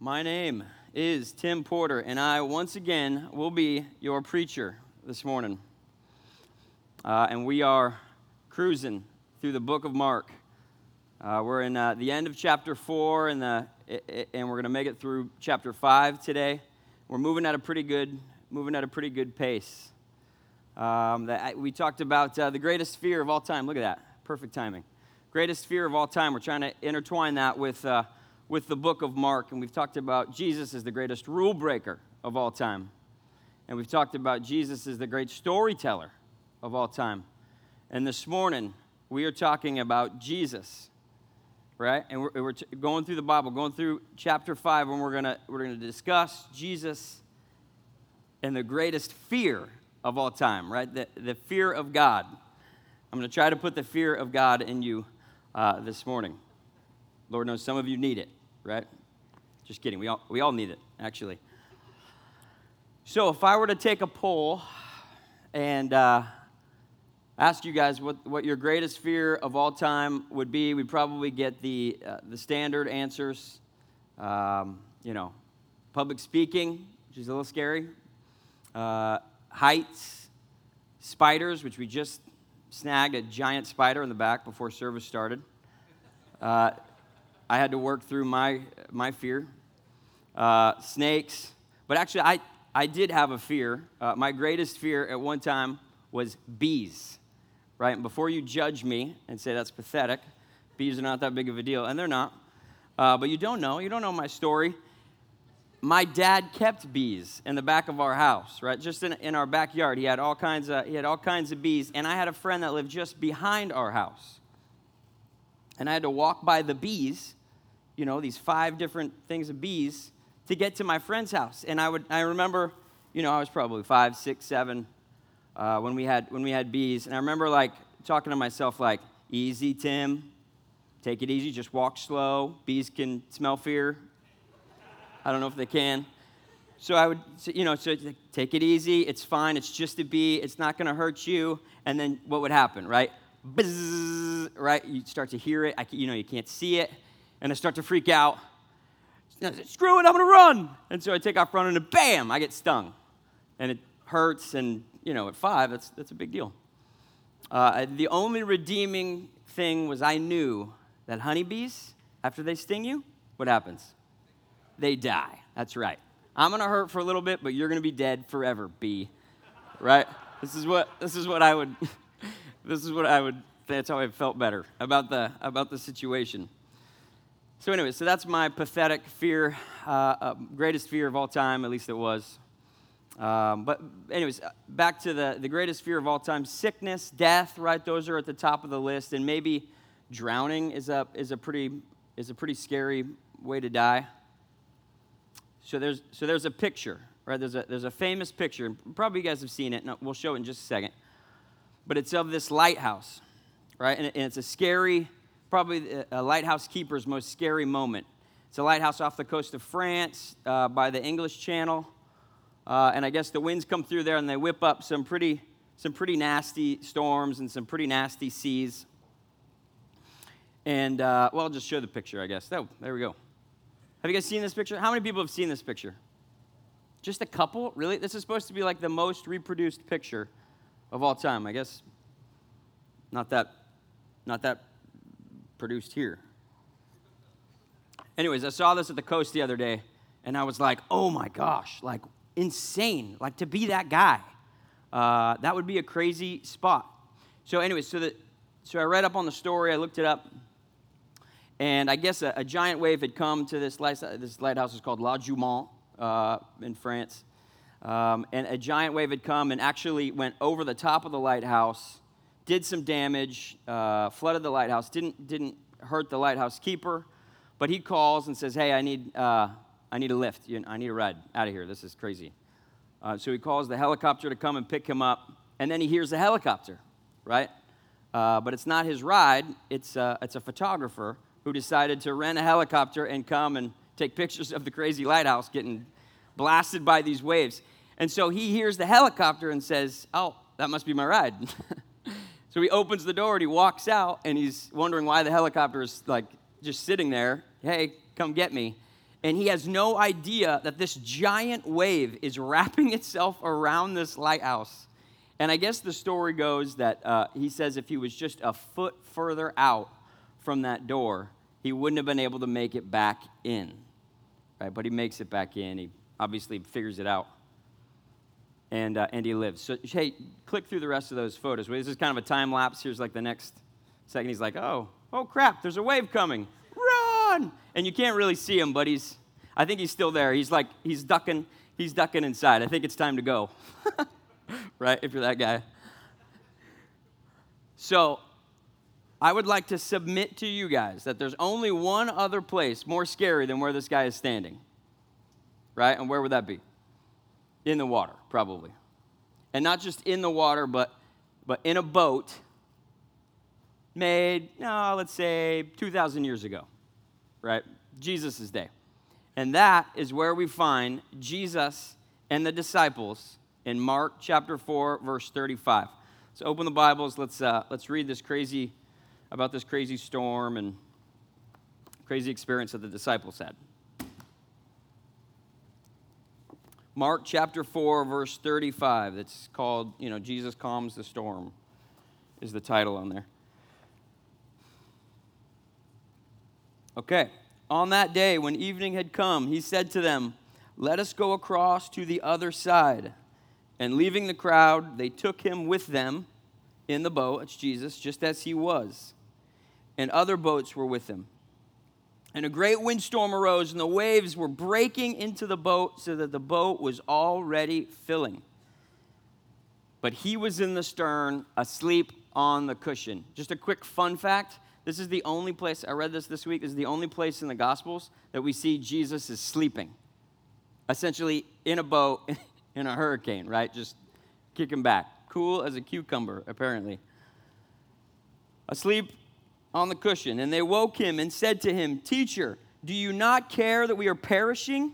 My name is Tim Porter, and I once again will be your preacher this morning. Uh, and we are cruising through the book of Mark. Uh, we're in uh, the end of chapter four, and, the, and we're going to make it through chapter five today. We're moving at a pretty good, moving at a pretty good pace. Um, we talked about uh, the greatest fear of all time. Look at that, perfect timing. Greatest fear of all time. We're trying to intertwine that with uh, with the book of Mark, and we've talked about Jesus as the greatest rule breaker of all time. And we've talked about Jesus as the great storyteller of all time. And this morning, we are talking about Jesus, right? And we're, we're t- going through the Bible, going through chapter 5, and we're going we're going to discuss Jesus and the greatest fear of all time, right? The, the fear of God. I'm going to try to put the fear of God in you uh, this morning. Lord knows some of you need it right? Just kidding. We all, we all need it, actually. So, if I were to take a poll and uh, ask you guys what, what your greatest fear of all time would be, we'd probably get the, uh, the standard answers. Um, you know, public speaking, which is a little scary, uh, heights, spiders, which we just snagged a giant spider in the back before service started. Uh, I had to work through my, my fear. Uh, snakes. But actually, I, I did have a fear. Uh, my greatest fear at one time was bees, right? And before you judge me and say that's pathetic, bees are not that big of a deal, and they're not. Uh, but you don't know. You don't know my story. My dad kept bees in the back of our house, right? Just in, in our backyard. He had all kinds of he had all kinds of bees, and I had a friend that lived just behind our house. And I had to walk by the bees you know, these five different things of bees to get to my friend's house. And I would, I remember, you know, I was probably five, six, seven uh, when we had when we had bees, and I remember like talking to myself like, "Easy, Tim, take it easy, just walk slow. Bees can smell fear. I don't know if they can." So I would, you know, so take it easy. It's fine. It's just a bee. It's not going to hurt you. And then what would happen, right? Buzz, right? You start to hear it. I, you know, you can't see it and I start to freak out. Screw it, I'm gonna run. And so I take off running, and bam, I get stung. And it hurts, and you know, at five, that's, that's a big deal. Uh, the only redeeming thing was I knew that honeybees, after they sting you, what happens? They die. That's right. I'm gonna hurt for a little bit, but you're gonna be dead forever, bee. Right? This is what this is what I would this is what I would that's how I felt better about the about the situation. So, anyway, so that's my pathetic fear, uh, uh, greatest fear of all time, at least it was. Um, but, anyways, back to the, the greatest fear of all time sickness, death, right? Those are at the top of the list. And maybe drowning is a, is a, pretty, is a pretty scary way to die. So, there's, so there's a picture, right? There's a, there's a famous picture. Probably you guys have seen it. and we'll show it in just a second. But it's of this lighthouse, right? And, and it's a scary probably a lighthouse keeper's most scary moment. It's a lighthouse off the coast of France uh, by the English Channel. Uh, and I guess the winds come through there and they whip up some pretty, some pretty nasty storms and some pretty nasty seas. And, uh, well, I'll just show the picture, I guess. Oh, there we go. Have you guys seen this picture? How many people have seen this picture? Just a couple? Really? This is supposed to be like the most reproduced picture of all time. I guess not that, not that produced here. Anyways, I saw this at the coast the other day, and I was like, oh my gosh, like insane. Like to be that guy, uh, that would be a crazy spot. So, anyways, so, that, so I read up on the story, I looked it up, and I guess a, a giant wave had come to this, light, this lighthouse is called La Jument uh, in France. Um, and a giant wave had come and actually went over the top of the lighthouse did some damage, uh, flooded the lighthouse, didn't, didn't hurt the lighthouse keeper, but he calls and says, Hey, I need, uh, I need a lift. I need a ride out of here. This is crazy. Uh, so he calls the helicopter to come and pick him up, and then he hears the helicopter, right? Uh, but it's not his ride, it's, uh, it's a photographer who decided to rent a helicopter and come and take pictures of the crazy lighthouse getting blasted by these waves. And so he hears the helicopter and says, Oh, that must be my ride. So he opens the door and he walks out and he's wondering why the helicopter is like just sitting there. Hey, come get me. and he has no idea that this giant wave is wrapping itself around this lighthouse. And I guess the story goes that uh, he says if he was just a foot further out from that door, he wouldn't have been able to make it back in. Right? But he makes it back in. He obviously figures it out. And, uh, and he lives. So, hey, click through the rest of those photos. This is kind of a time lapse. Here's like the next second. He's like, oh, oh crap, there's a wave coming run! And you can't really see him, but he's, I think he's still there. He's like, he's ducking, he's ducking inside. I think it's time to go. right? If you're that guy. So, I would like to submit to you guys that there's only one other place more scary than where this guy is standing. Right? And where would that be? In the water, probably. And not just in the water, but, but in a boat made, no, let's say 2,000 years ago right? Jesus' day. And that is where we find Jesus and the disciples in Mark chapter 4, verse 35. So open the Bibles. Let's, uh, let's read this crazy, about this crazy storm and crazy experience that the disciples had. Mark chapter 4, verse 35. That's called, you know, Jesus calms the storm, is the title on there. Okay. On that day, when evening had come, he said to them, Let us go across to the other side. And leaving the crowd, they took him with them in the boat, it's Jesus, just as he was. And other boats were with him. And a great windstorm arose, and the waves were breaking into the boat so that the boat was already filling. But he was in the stern, asleep on the cushion. Just a quick fun fact this is the only place, I read this this week, this is the only place in the Gospels that we see Jesus is sleeping. Essentially in a boat in a hurricane, right? Just kicking back. Cool as a cucumber, apparently. Asleep on the cushion. And they woke him and said to him, Teacher, do you not care that we are perishing?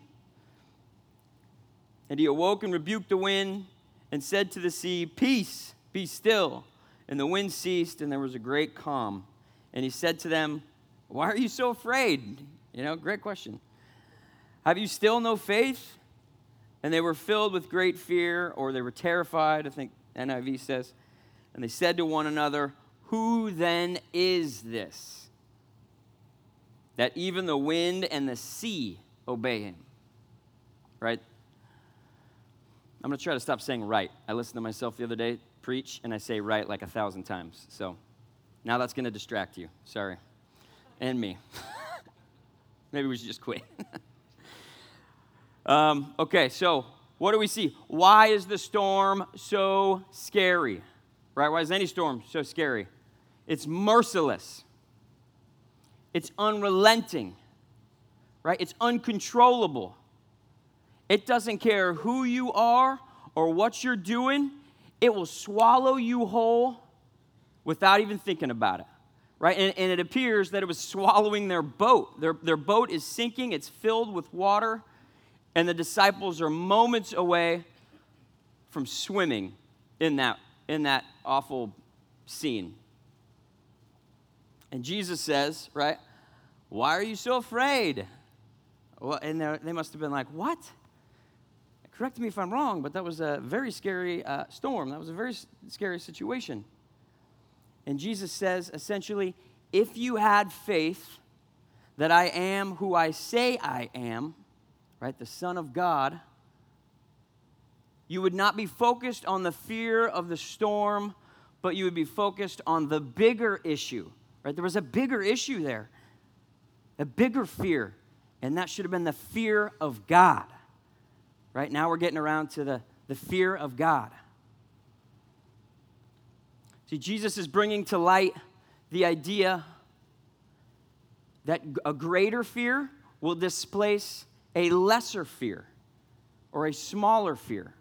And he awoke and rebuked the wind and said to the sea, Peace, be still. And the wind ceased, and there was a great calm. And he said to them, Why are you so afraid? You know, great question. Have you still no faith? And they were filled with great fear, or they were terrified, I think NIV says. And they said to one another, Who then is this? That even the wind and the sea obey him. Right? I'm going to try to stop saying right. I listened to myself the other day preach, and I say right like a thousand times. So now that's going to distract you. Sorry. And me. Maybe we should just quit. um, okay, so what do we see? Why is the storm so scary? Right? Why is any storm so scary? It's merciless, it's unrelenting, right? It's uncontrollable. It doesn't care who you are or what you're doing, it will swallow you whole without even thinking about it. Right? And, and it appears that it was swallowing their boat. Their, their boat is sinking, it's filled with water, and the disciples are moments away from swimming in that, in that awful scene. And Jesus says, right, why are you so afraid? Well, and they must have been like, what? Correct me if I'm wrong, but that was a very scary uh, storm. That was a very scary situation. And Jesus says essentially, if you had faith that I am who I say I am, right, the Son of God, you would not be focused on the fear of the storm, but you would be focused on the bigger issue, right? There was a bigger issue there, a bigger fear, and that should have been the fear of God, right? Now we're getting around to the, the fear of God. See, Jesus is bringing to light the idea that a greater fear will displace a lesser fear or a smaller fear.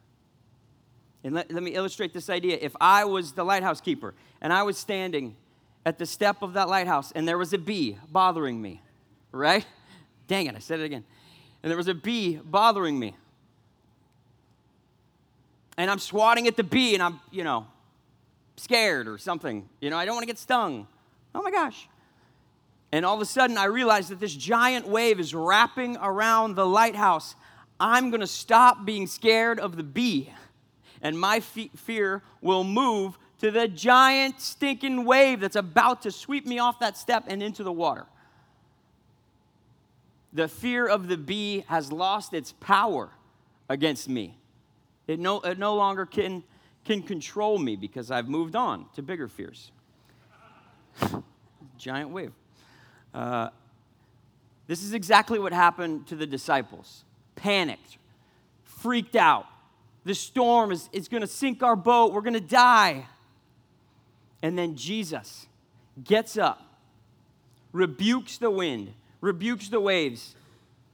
And let, let me illustrate this idea. If I was the lighthouse keeper and I was standing at the step of that lighthouse and there was a bee bothering me, right? Dang it, I said it again. And there was a bee bothering me. And I'm swatting at the bee and I'm, you know, scared or something. You know, I don't want to get stung. Oh my gosh. And all of a sudden, I realize that this giant wave is wrapping around the lighthouse. I'm going to stop being scared of the bee, and my fe- fear will move to the giant stinking wave that's about to sweep me off that step and into the water. The fear of the bee has lost its power against me. It no, it no longer can, can control me because I've moved on to bigger fears. giant wave. Uh, this is exactly what happened to the disciples panicked, freaked out. The storm is, is going to sink our boat. We're going to die. And then Jesus gets up, rebukes the wind, rebukes the waves,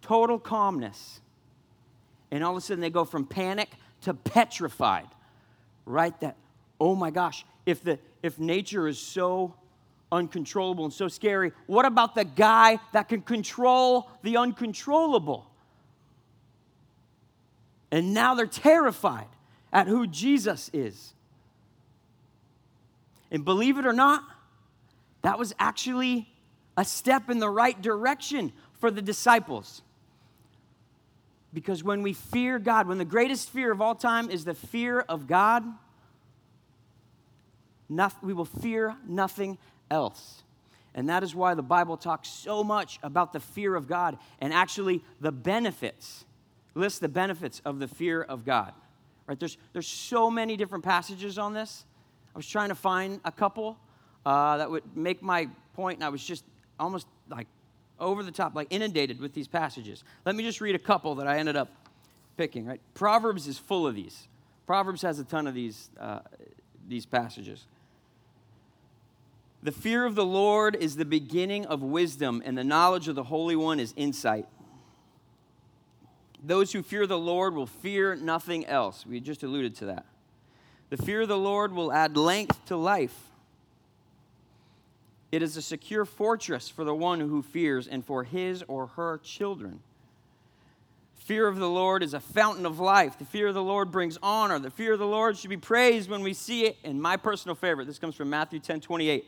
total calmness. And all of a sudden they go from panic to petrified. Right? That, oh my gosh, if, the, if nature is so uncontrollable and so scary, what about the guy that can control the uncontrollable? And now they're terrified at who Jesus is. And believe it or not, that was actually a step in the right direction for the disciples. Because when we fear God, when the greatest fear of all time is the fear of God, we will fear nothing else. And that is why the Bible talks so much about the fear of God and actually the benefits, lists the benefits of the fear of God. Right? There's, there's so many different passages on this. I was trying to find a couple uh, that would make my point, and I was just almost like over the top, like inundated with these passages. Let me just read a couple that I ended up picking, right? Proverbs is full of these. Proverbs has a ton of these, uh, these passages. The fear of the Lord is the beginning of wisdom, and the knowledge of the Holy One is insight. Those who fear the Lord will fear nothing else. We just alluded to that. The fear of the Lord will add length to life. It is a secure fortress for the one who fears and for his or her children. Fear of the Lord is a fountain of life. The fear of the Lord brings honor. The fear of the Lord should be praised when we see it. And my personal favorite, this comes from Matthew 10 28.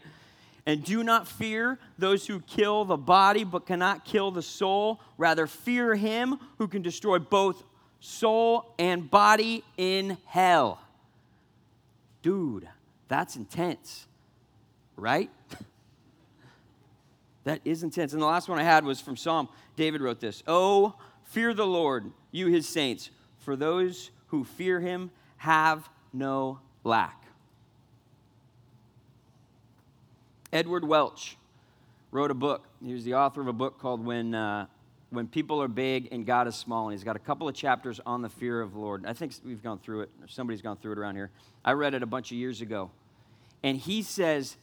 And do not fear those who kill the body but cannot kill the soul. Rather, fear him who can destroy both soul and body in hell. Dude, that's intense, right? that is intense. And the last one I had was from Psalm. David wrote this Oh, fear the Lord, you his saints, for those who fear him have no lack. Edward Welch wrote a book. He was the author of a book called When, uh, when People Are Big and God is Small. And he's got a couple of chapters on the fear of the Lord. I think we've gone through it, or somebody's gone through it around here. I read it a bunch of years ago. And he says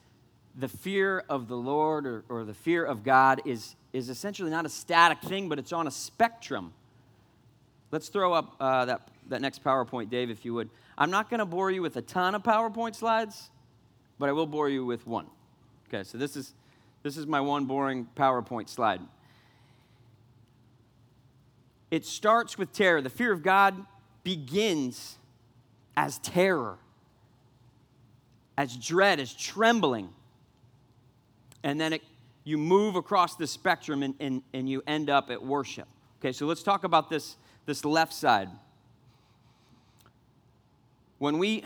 the fear of the Lord or, or the fear of God is, is essentially not a static thing, but it's on a spectrum. Let's throw up uh, that, that next PowerPoint, Dave, if you would. I'm not going to bore you with a ton of PowerPoint slides, but I will bore you with one. Okay, so this is this is my one boring PowerPoint slide. It starts with terror. The fear of God begins as terror, as dread, as trembling. And then it, you move across the spectrum and, and, and you end up at worship. Okay, so let's talk about this, this left side. When we,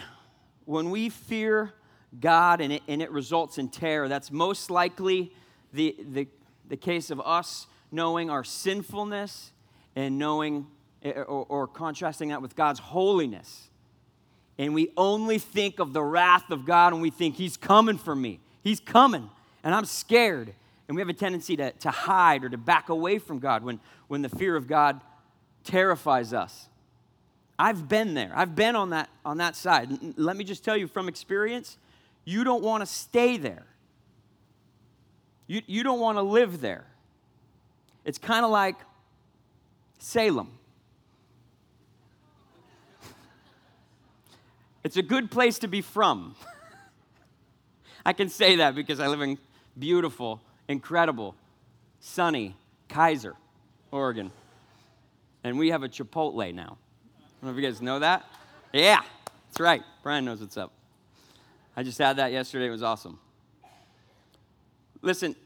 when we fear God and it, and it results in terror. That's most likely the, the, the case of us knowing our sinfulness and knowing eh, or, or contrasting that with God's holiness. And we only think of the wrath of God and we think, He's coming for me. He's coming. And I'm scared. And we have a tendency to, to hide or to back away from God when, when the fear of God terrifies us. I've been there. I've been on that, on that side. Let me just tell you from experience, you don't want to stay there. You, you don't want to live there. It's kind of like Salem. It's a good place to be from. I can say that because I live in beautiful, incredible, sunny Keizer, Oregon. And we have a Chipotle now. I don't know if you guys know that. Yeah, that's right. Brian knows what's up. I just had that yesterday. It was awesome. Listen,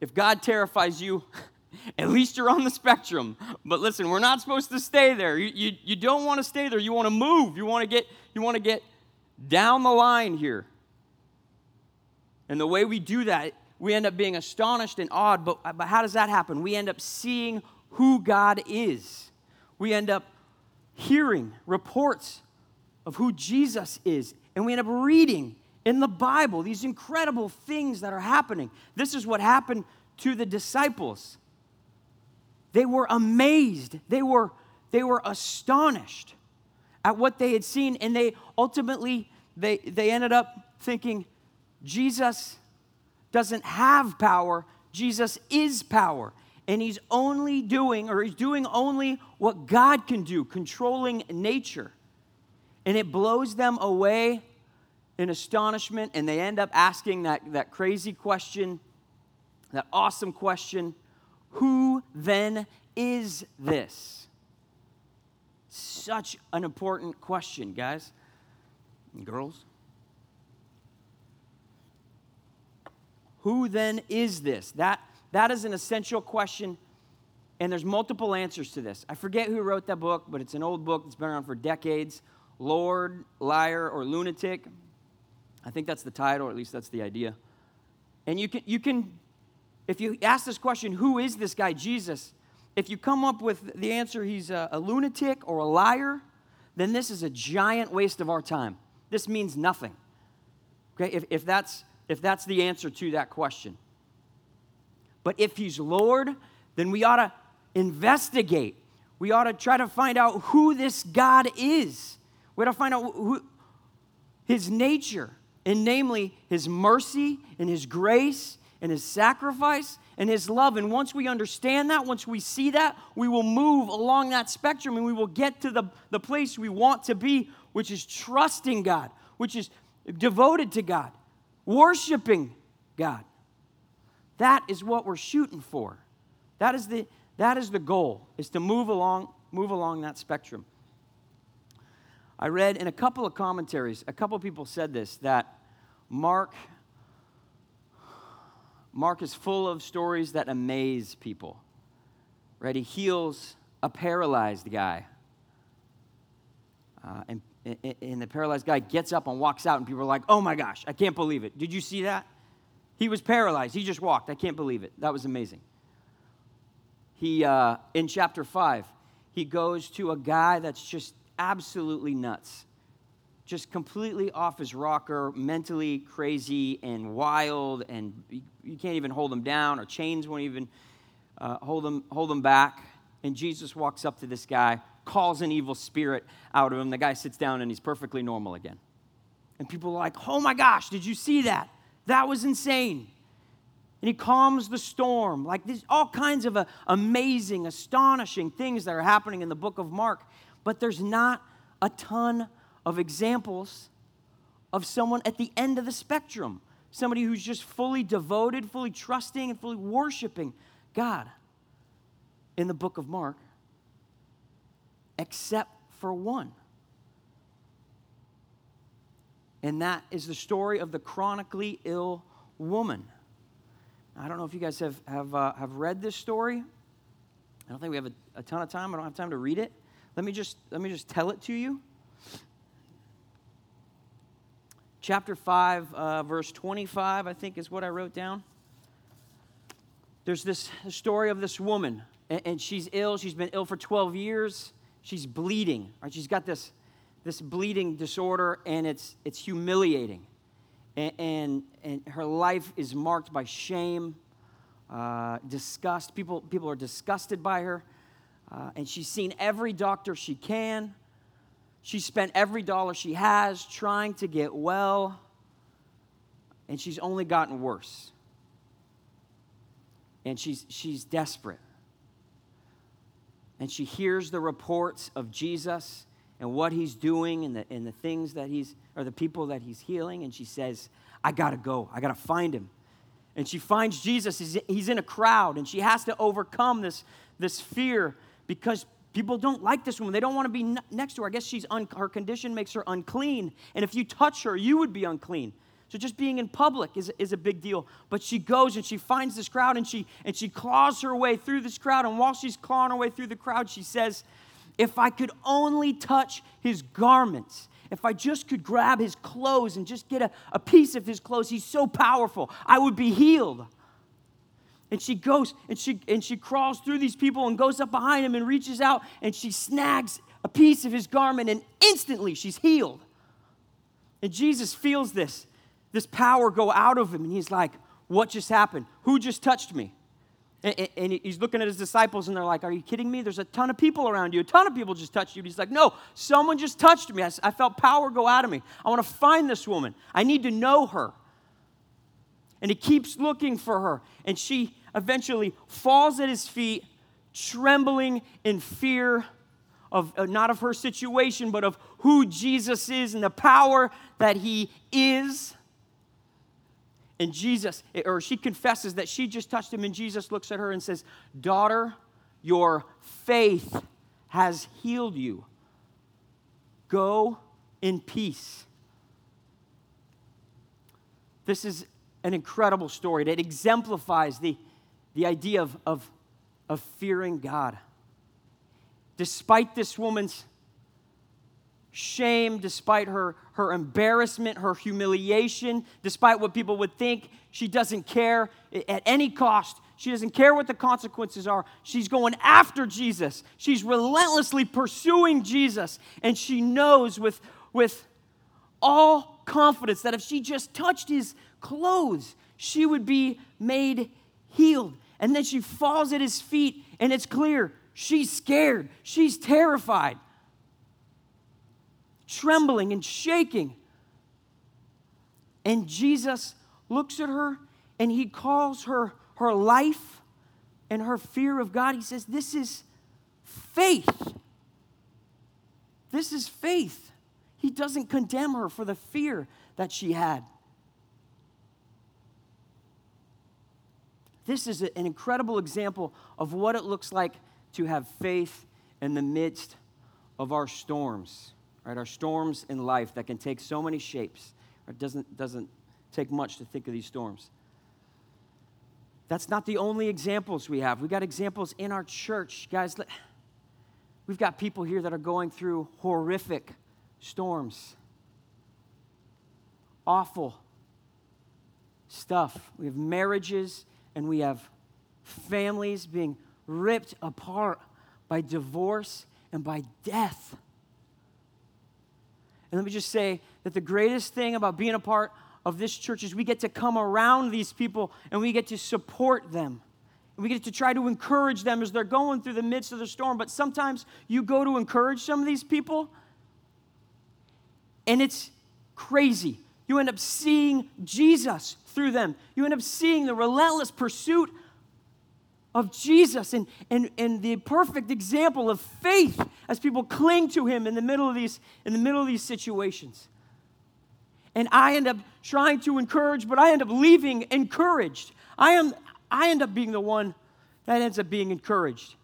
if God terrifies you, at least you're on the spectrum. But listen, we're not supposed to stay there. You, you, you don't want to stay there. You want to move. You want to get you want to get down the line here. And the way we do that, we end up being astonished and awed. But, uh, but how does that happen? We end up seeing who God is. We end up hearing reports of who Jesus is. And we end up reading in the Bible these incredible things that are happening. This is what happened to the disciples. They were amazed. They were, they were astonished at what they had seen, and they ultimately they, they ended up thinking, Jesus doesn't have power, Jesus is power. And he's only doing, or he's doing only what God can do, controlling nature. And it blows them away in astonishment, and they end up asking that, that crazy question, that awesome question who then is this? Such an important question, guys and girls. Who then is this? That, that is an essential question, and there's multiple answers to this. I forget who wrote that book, but it's an old book that's been around for decades Lord, Liar, or Lunatic. I think that's the title, or at least that's the idea. And you can, you can if you ask this question, who is this guy, Jesus? If you come up with the answer, he's a, a lunatic or a liar, then this is a giant waste of our time. This means nothing. Okay, if, if, that's, if that's the answer to that question. But if he's Lord, then we ought to investigate. We ought to try to find out who this God is. We ought to find out who, his nature, and namely his mercy and his grace and his sacrifice and his love. And once we understand that, once we see that, we will move along that spectrum and we will get to the, the place we want to be, which is trusting God, which is devoted to God, worshiping God. That is what we're shooting for. That is the, that is the goal, is to move along, move along that spectrum. I read in a couple of commentaries, a couple of people said this, that Mark Mark is full of stories that amaze people. Right? He heals a paralyzed guy. Uh, and, and the paralyzed guy gets up and walks out, and people are like, oh my gosh, I can't believe it. Did you see that? He was paralyzed. He just walked. I can't believe it. That was amazing. He, uh, in chapter 5, he goes to a guy that's just absolutely nuts just completely off his rocker, mentally crazy and wild, and you can't even hold him down, or chains won't even uh, hold, him, hold him back. And Jesus walks up to this guy, calls an evil spirit out of him. The guy sits down and he's perfectly normal again. And people are like, oh my gosh, did you see that? That was insane. And he calms the storm. Like there's all kinds of uh, amazing, astonishing things that are happening in the book of Mark, but there's not a ton of examples of someone at the end of the spectrum, somebody who's just fully devoted, fully trusting, and fully worshiping God in the book of Mark, except for one. And that is the story of the chronically ill woman. I don't know if you guys have, have, uh, have read this story. I don't think we have a, a ton of time. I don't have time to read it. Let me just, let me just tell it to you. Chapter 5, uh, verse 25, I think is what I wrote down. There's this story of this woman, and, and she's ill. She's been ill for 12 years. She's bleeding, right? She's got this, this bleeding disorder, and it's, it's humiliating. And, and, and her life is marked by shame, uh, disgust. People, people are disgusted by her. Uh, and she's seen every doctor she can. She spent every dollar she has trying to get well, and she's only gotten worse. And she's, she's desperate. And she hears the reports of Jesus and what he's doing and the, and the things that he's, or the people that he's healing, and she says, I gotta go, I gotta find him. And she finds Jesus, he's, he's in a crowd, and she has to overcome this, this fear because People don't like this woman. They don't want to be next to her. I guess she's un- her condition makes her unclean. And if you touch her, you would be unclean. So just being in public is, is a big deal. But she goes and she finds this crowd and she and she claws her way through this crowd. And while she's clawing her way through the crowd, she says, If I could only touch his garments, if I just could grab his clothes and just get a, a piece of his clothes, he's so powerful, I would be healed. And she goes and she and she crawls through these people and goes up behind him and reaches out and she snags a piece of his garment and instantly she's healed. And Jesus feels this, this power go out of him, and he's like, What just happened? Who just touched me? And, and he's looking at his disciples, and they're like, Are you kidding me? There's a ton of people around you. A ton of people just touched you. he's like, No, someone just touched me. I, I felt power go out of me. I want to find this woman. I need to know her. And he keeps looking for her. And she eventually falls at his feet, trembling in fear of uh, not of her situation, but of who Jesus is and the power that he is. And Jesus, or she confesses that she just touched him, and Jesus looks at her and says, Daughter, your faith has healed you. Go in peace. This is an incredible story that exemplifies the, the idea of, of, of fearing God despite this woman's shame, despite her, her embarrassment, her humiliation, despite what people would think, she doesn't care at any cost. She doesn't care what the consequences are. She's going after Jesus. She's relentlessly pursuing Jesus. And she knows with, with all confidence that if she just touched his clothes, she would be made healed. And then she falls at his feet, and it's clear She's scared. She's terrified, trembling and shaking. And Jesus looks at her and he calls her her life and her fear of God. He says, This is faith. This is faith. He doesn't condemn her for the fear that she had. This is an incredible example of what it looks like to have faith in the midst of our storms, right? Our storms in life that can take so many shapes. It doesn't, doesn't take much to think of these storms. That's not the only examples we have. We've got examples in our church. Guys, we've got people here that are going through horrific storms, awful stuff. We have marriages and we have families being ripped apart by divorce and by death. And let me just say that the greatest thing about being a part of this church is we get to come around these people and we get to support them. And we get to try to encourage them as they're going through the midst of the storm. But sometimes you go to encourage some of these people and it's crazy. You end up seeing Jesus through them. You end up seeing the relentless pursuit of Jesus and, and, and the perfect example of faith as people cling to him in the middle of these, in the middle of these situations. And I end up trying to encourage, but I end up leaving encouraged. I, am, I end up being the one that ends up being encouraged.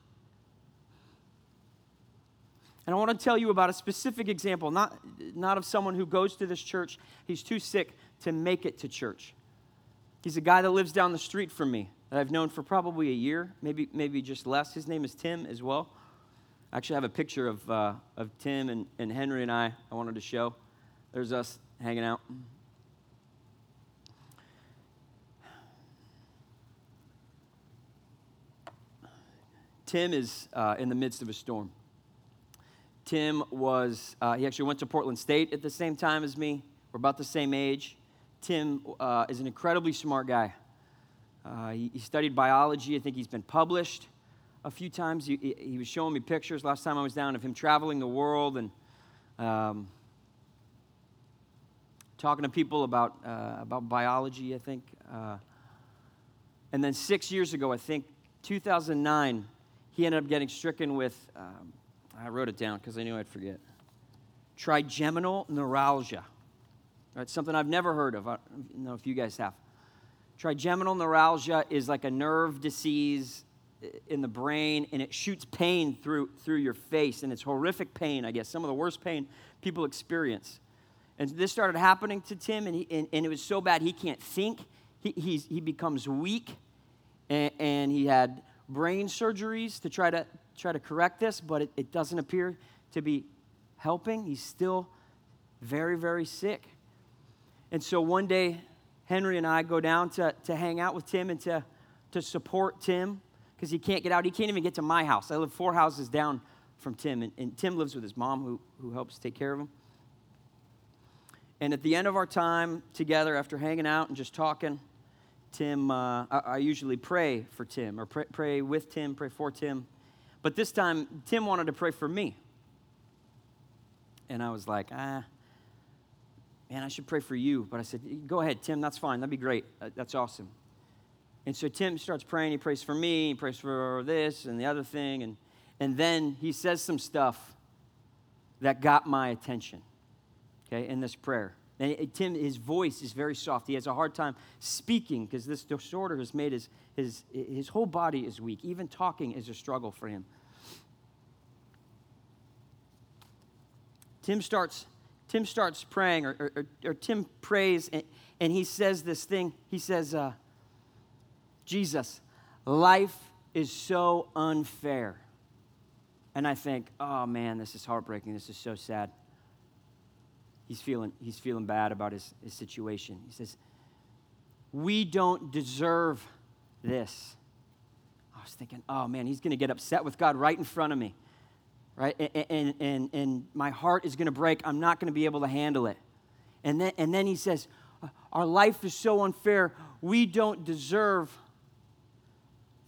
And I want to tell you about a specific example, not, not of someone who goes to this church. He's too sick to make it to church. He's a guy that lives down the street from me that I've known for probably a year, maybe, maybe just less. His name is Tim as well. I actually have a picture of, uh, of Tim and, and Henry and I I wanted to show. There's us hanging out. Tim is uh, in the midst of a storm. Tim was, uh, he actually went to Portland State at the same time as me. We're about the same age. Tim uh, is an incredibly smart guy. Uh, he, he, studied biology. I think he's been published a few times. He, he, was showing me pictures last time I was down of him traveling the world and um, talking to people about, uh, about biology, I think. Uh, and then six years ago, I think 2009, he ended up getting stricken with, um, I wrote it down because I knew I'd forget, trigeminal neuralgia. Right, something I've never heard of. I don't know if you guys have. Trigeminal neuralgia is like a nerve disease eh, in the brain and it shoots pain through, through your face and it's horrific pain i guess some of the worst pain people experience And this started happening to Tim, and, he, and, and it was so bad he can't think. He, he becomes weak, and, and he had brain surgeries to try to, try to correct this, but it, it doesn't appear to be helping. He's still very, very sick. And so one day, Henry and I go down to, to hang out with Tim and to, to support Tim because he can't get out. He can't even get to my house. I live four houses down from Tim, and, and Tim lives with his mom who, who helps take care of him. And at the end of our time together, after hanging out and just talking, Tim, uh, I, I, usually pray for Tim or pray, pray with Tim, pray for Tim. But this time, Tim wanted to pray for me. And I was like, ah, man, I should pray for you. But I said, go ahead, Tim, that's fine. That'd be great. Uh, that's awesome. And so Tim starts praying. He prays for me, he prays for this and the other thing. And, and then he says some stuff that got my attention, okay, in this prayer. And Tim, his voice is very soft. He has a hard time speaking because this disorder has made his, his, his whole body is weak. Even talking is a struggle for him. Tim starts, Tim starts praying, or, or, or Tim prays, and, and, he says this thing. He says, uh, Jesus, life is so unfair. And I think, oh man, this is heartbreaking. This is so sad he's feeling, he's feeling bad about his, his situation. He says, We don't deserve this. I was thinking, oh man, he's going to get upset with God right in front of me, right? And, and, and, and my heart is going to break. I'm not going to be able to handle it. And then, and then he says, uh, Our life is so unfair. We don't deserve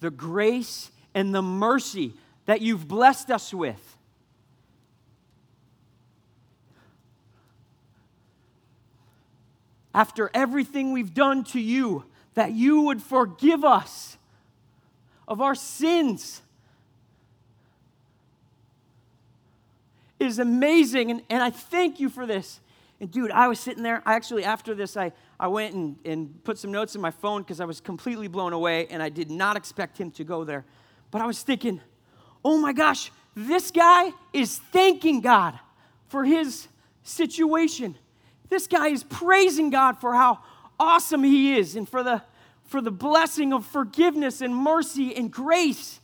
the grace and the mercy that you've blessed us with. After everything we've done to you, that you would forgive us of our sins is amazing. And, and I thank you for this. And dude, I was sitting there. I actually, after this, I, I went and, and put some notes in my phone because I was completely blown away and I did not expect him to go there. But I was thinking, oh my gosh, this guy is thanking God for his situation. This guy is praising God for how awesome he is and for the, for the blessing of forgiveness and mercy and grace.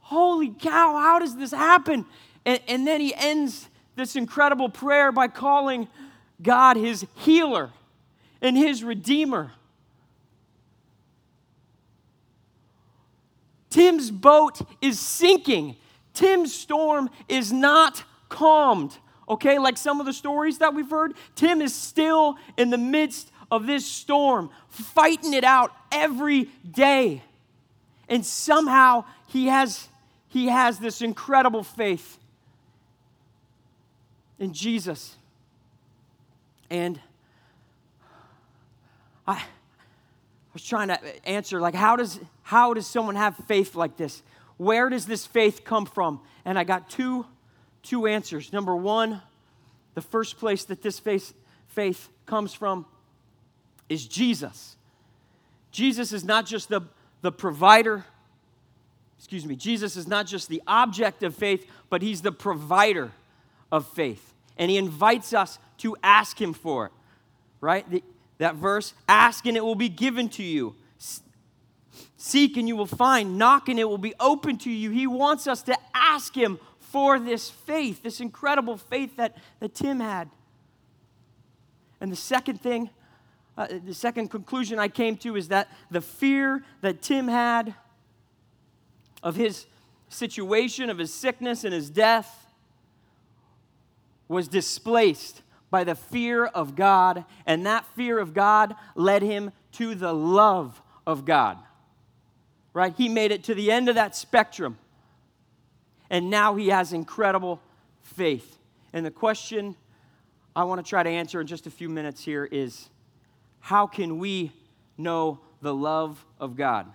Holy cow, how does this happen? And, and then he ends this incredible prayer by calling God his healer and his redeemer. Tim's boat is sinking. Tim's storm is not calmed okay? Like some of the stories that we've heard, Tim is still in the midst of this storm, fighting it out every day. And somehow he has, he has this incredible faith in Jesus. And I, I was trying to answer, like, how does, how does someone have faith like this? Where does this faith come from? And I got two two answers. Number one, the first place that this faith, faith comes from is Jesus. Jesus is not just the, the provider, excuse me, Jesus is not just the object of faith, but he's the provider of faith. And he invites us to ask him for it, right? The, that verse ask and it will be given to you. Seek and you will find. Knock and it will be open to you. He wants us to ask him for this faith, this incredible faith that, that Tim had. And the second thing, uh, the second conclusion I came to is that the fear that Tim had of his situation, of his sickness and his death, was displaced by the fear of God, and that fear of God led him to the love of God. Right? He made it to the end of that spectrum. And now he has incredible faith. And the question I want to try to answer in just a few minutes here is how can we know the love of God?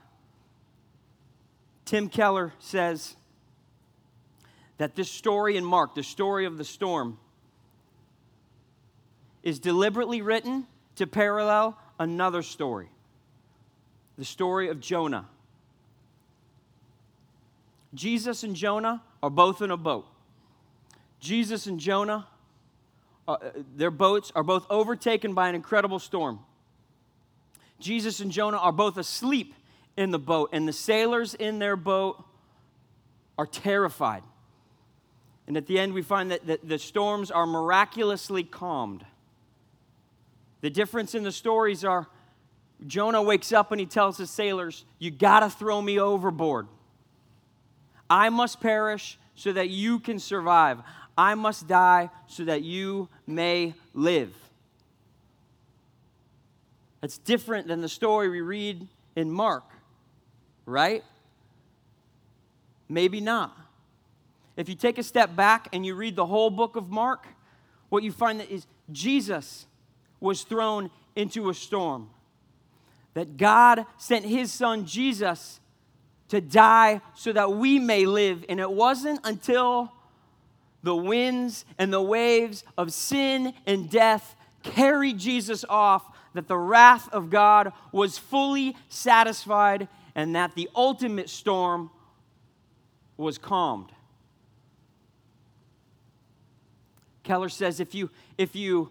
Tim Keller says that this story in Mark, the story of the storm, is deliberately written to parallel another story the story of Jonah. Jesus and Jonah are both in a boat. Jesus and Jonah uh, their boats are both overtaken by an incredible storm. Jesus and Jonah are both asleep in the boat, and the sailors in their boat are terrified. And at the end, we find that, that the storms are miraculously calmed. The difference in the stories are Jonah wakes up and he tells his sailors, You got to throw me overboard. I must perish so that you can survive. I must die so that you may live. That's different than the story we read in Mark, right? Maybe not. If you take a step back and you read the whole book of Mark, what you find is Jesus was thrown into a storm. That God sent his son Jesus to die so that we may live. And it wasn't until the winds and the waves of sin and death carried Jesus off that the wrath of God was fully satisfied and that the ultimate storm was calmed. Keller says if you, if you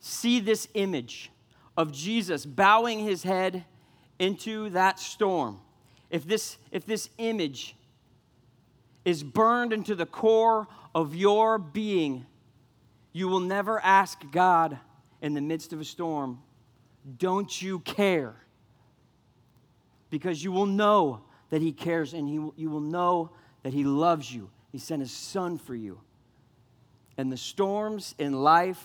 see this image of Jesus bowing his head into that storm, if this, if this image is burned into the core of your being, you will never ask God in the midst of a storm, Don't you care? Because you will know that He cares and he, you will know that He loves you. He sent His Son for you. And the storms in life,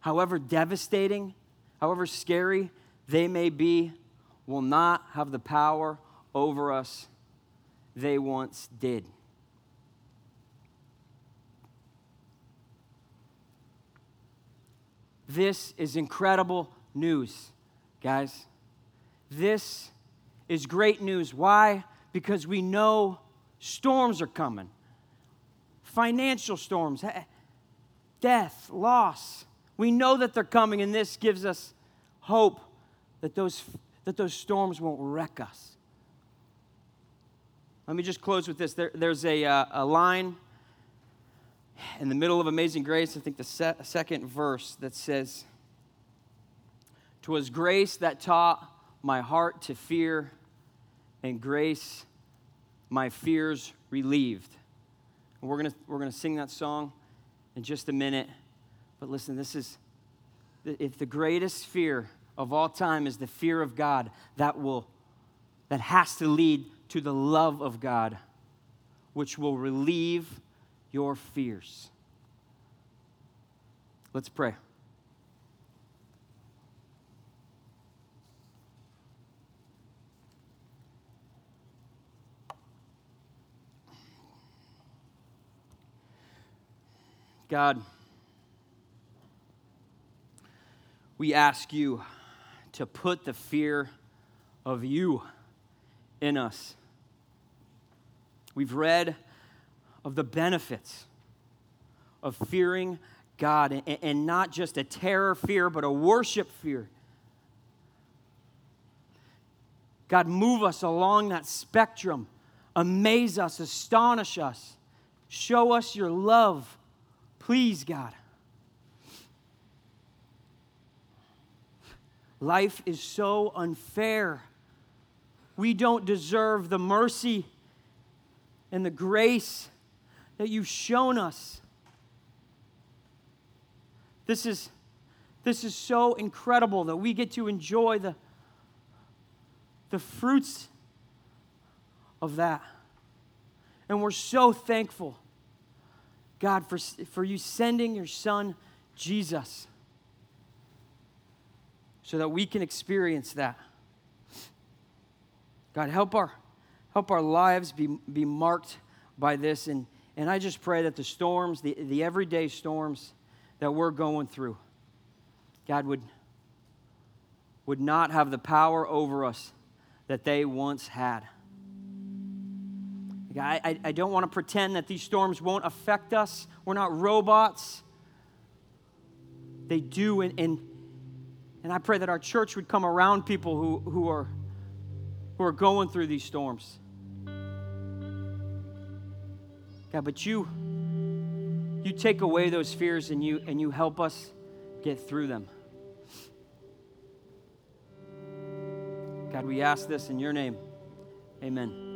however devastating, however scary they may be, will not have the power over us they once did. This is incredible news, guys. This is great news. Why? Because we know storms are coming financial storms, death, loss. We know that they're coming, and this gives us hope that those, that those storms won't wreck us. Let me just close with this. There, there's a, uh, a line in the middle of Amazing Grace, I think the se- second verse, that says, "'Twas grace that taught my heart to fear, and grace my fears relieved. And we're going we're gonna sing that song in just a minute. But listen, this is, if the greatest fear of all time is the fear of God, that will, that has to lead to the love of God, which will relieve your fears. Let's pray. God, we ask you to put the fear of you in us. We've read of the benefits of fearing God and, not just a terror fear, but a worship fear. God, move us along that spectrum. Amaze us, astonish us. Show us your love. Please, God. Life is so unfair. We don't deserve the mercy and the grace that you've shown us. This is, this is so incredible that we get to enjoy the, the fruits of that. And we're so thankful, God, for, for you sending your son, Jesus, so that we can experience that. God, help our, help our lives be, be marked by this. And, and I just pray that the storms, the, the everyday storms that we're going through, God would, would not have the power over us that they once had. I, I, I don't want to pretend that these storms won't affect us. We're not robots. They do, and, and, and I pray that our church would come around people who, who are who are going through these storms. God, but you, you take away those fears and you, and you help us get through them. God, we ask this in your name. Amen.